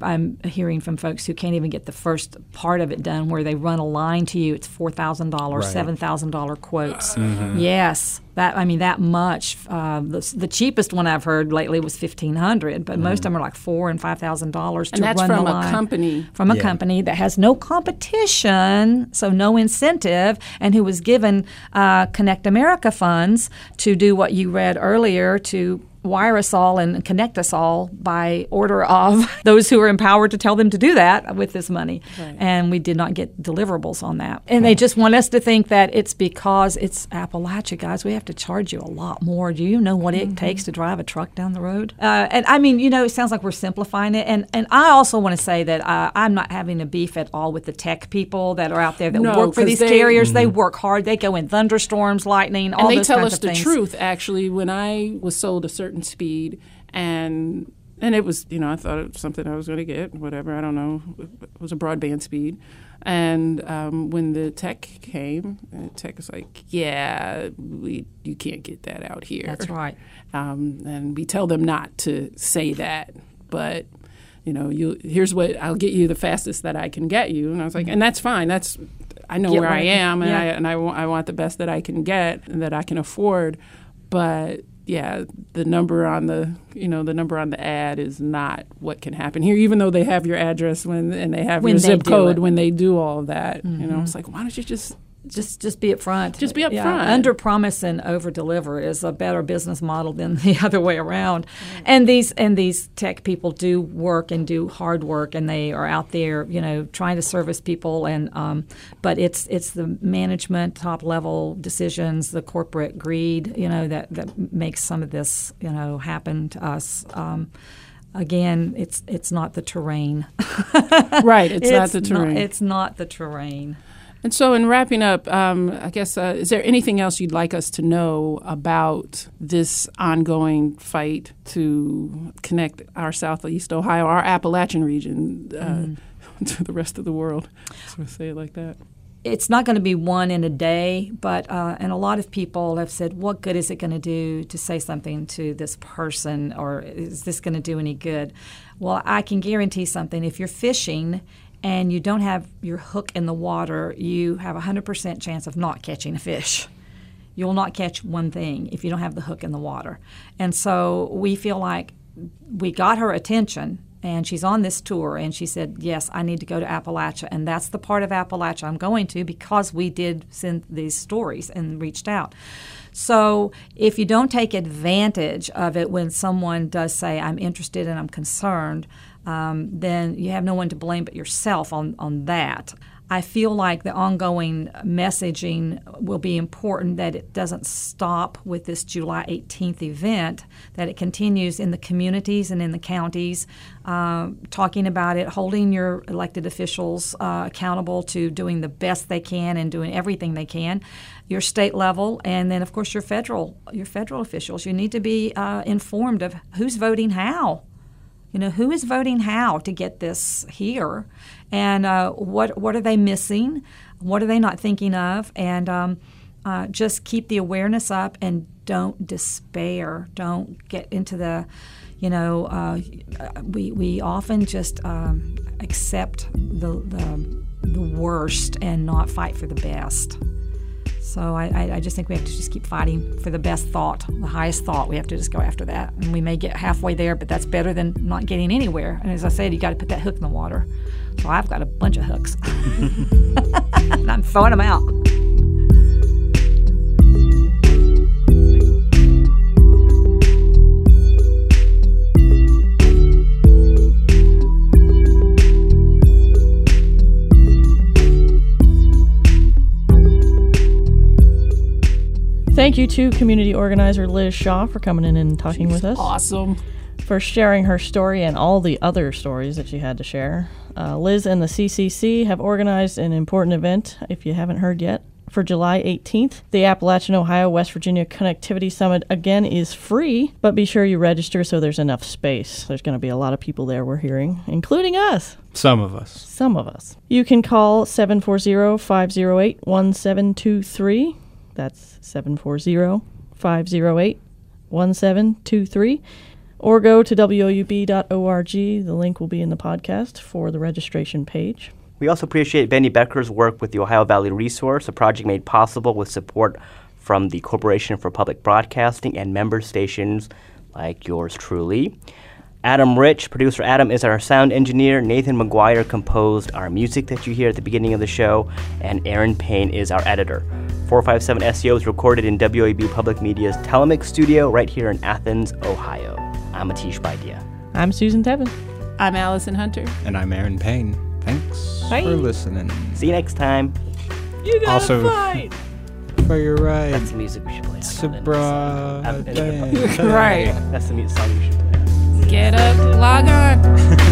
I'm hearing from folks who can't even get the first part of it done, where they run a line to you. It's four thousand dollars, Right. seven thousand dollar quotes. Mhm. Yes, that I mean that much. Uh, the, the cheapest one I've heard lately was fifteen hundred, but most of them are like four and five thousand dollars to And that's run from the a line. company. From a Yeah. company that has no competition, so no incentive, and who was given uh, Connect America funds to do what you read earlier to wire us all and connect us all by order of those who are empowered to tell them to do that with this money. Right. And we did not get deliverables on that. And they just want us to think that it's because it's Appalachia, guys. We have to charge you a lot more. Do you know what it takes to drive a truck down the road? Uh, and I mean, you know, it sounds like we're simplifying it. And, and I also want to say that uh, I'm not having a beef at all with the tech people that are out there that No, work for these they- carriers. They Mhm. work hard. They go in thunderstorms, lightning, all those kinds of things. and they tell us the truth actually when i was sold a certain speed and and it was you know i thought it was something i was going to get whatever i don't know it was a broadband speed and um, when the tech came uh, tech was like yeah we you can't get that out here That's right. um, and we tell them not to say that but you know you here's what i'll get you the fastest that i can get you and i was like and that's fine that's i know Get where i am and yeah. i and I want, I want the best that I can get and that I can afford. But yeah, the number on the you know the number on the ad is not what can happen here. Even though they have your address when and they have When your zip code it. when they do all of that, you know, Mhm. it's like why don't you just just just be upfront. Just be upfront. Yeah, under promise and over deliver is a better business model than the other way around. And these and these tech people do work and do hard work, and they are out there, you know, trying to service people. And um, but it's it's the management, top level decisions, the corporate greed, you know, that that makes some of this, you know, happen to us. Um, Again, it's it's not the terrain. Right, it's not the terrain. it's not the terrain. And so, in wrapping up, um, I guess, uh, is there anything else you'd like us to know about this ongoing fight to connect our Southeast Ohio, our Appalachian region, uh, to the rest of the world? So we say it like that. it's not going to be one in a day, but uh, and a lot of people have said, "What good is it going to do to say something to this person, or is this going to do any good?" Well, I can guarantee something: if you're fishing and you don't have your hook in the water, you have a hundred percent chance of not catching a fish. You'll not catch one thing if you don't have the hook in the water, and so we feel like we got her attention and she's on this tour and she said yes i need to go to appalachia. And that's the part of appalachia i'm going to because we did send these stories and reached out. So if you don't take advantage of it when someone does say i'm interested and i'm concerned um, then you have no one to blame but yourself on, on that I feel like the ongoing messaging will be important that it doesn't stop with this July 18th event, that it continues in the communities and in the counties, uh, talking about it, holding your elected officials uh, accountable to doing the best they can and doing everything they can, your state level, and then of course your federal your federal officials. You need to be uh, informed of who's voting how. You know, who is voting how to get this here, and uh, what what are they missing? What are they not thinking of? And um, uh, just keep the awareness up and don't despair. Don't get into the, you know, uh, we we often just um, accept the, the the worst and not fight for the best. So I, I, just think we have to just keep fighting for the best thought, the highest thought. We have to just go after that, and we may get halfway there, but that's better than not getting anywhere. And as I said, you got to put that hook in the water. So I've got a bunch of hooks, and I'm throwing them out. Thank you to community organizer Liz Shaw for coming in and talking with us. Awesome. For sharing her story and all the other stories that she had to share. Uh, Liz and the CCC have organized an important event, if you haven't heard yet, for July 18th. The Appalachian Ohio West Virginia Connectivity Summit again is free, but be sure you register so there's enough space. There's going to be a lot of people there, we're hearing, including us. Some of us. Some of us. You can call 740 508 1723. That's 740 508 1723. Or go to woub.org. The link will be in the podcast for the registration page. We also appreciate Benny Becker's work with the Ohio Valley Resource, a project made possible with support from the Corporation for Public Broadcasting and member stations like yours truly. Adam Rich, producer Adam, is our sound engineer. Nathan McGuire composed our music that you hear at the beginning of the show, and Aaron Payne is our editor. 457 SEO is recorded in WOUB Public Media's Telemix studio right here in Athens, Ohio. I'm Atish Baidia. I'm Susan Tebben. I'm Allison Hunter. And I'm Aaron Payne. Thanks Bye. for listening. See you next time. You gotta Also- fight! For your right. That's the music we should play. It's a broad day. Right. That's the music song we should play. Get up, log on.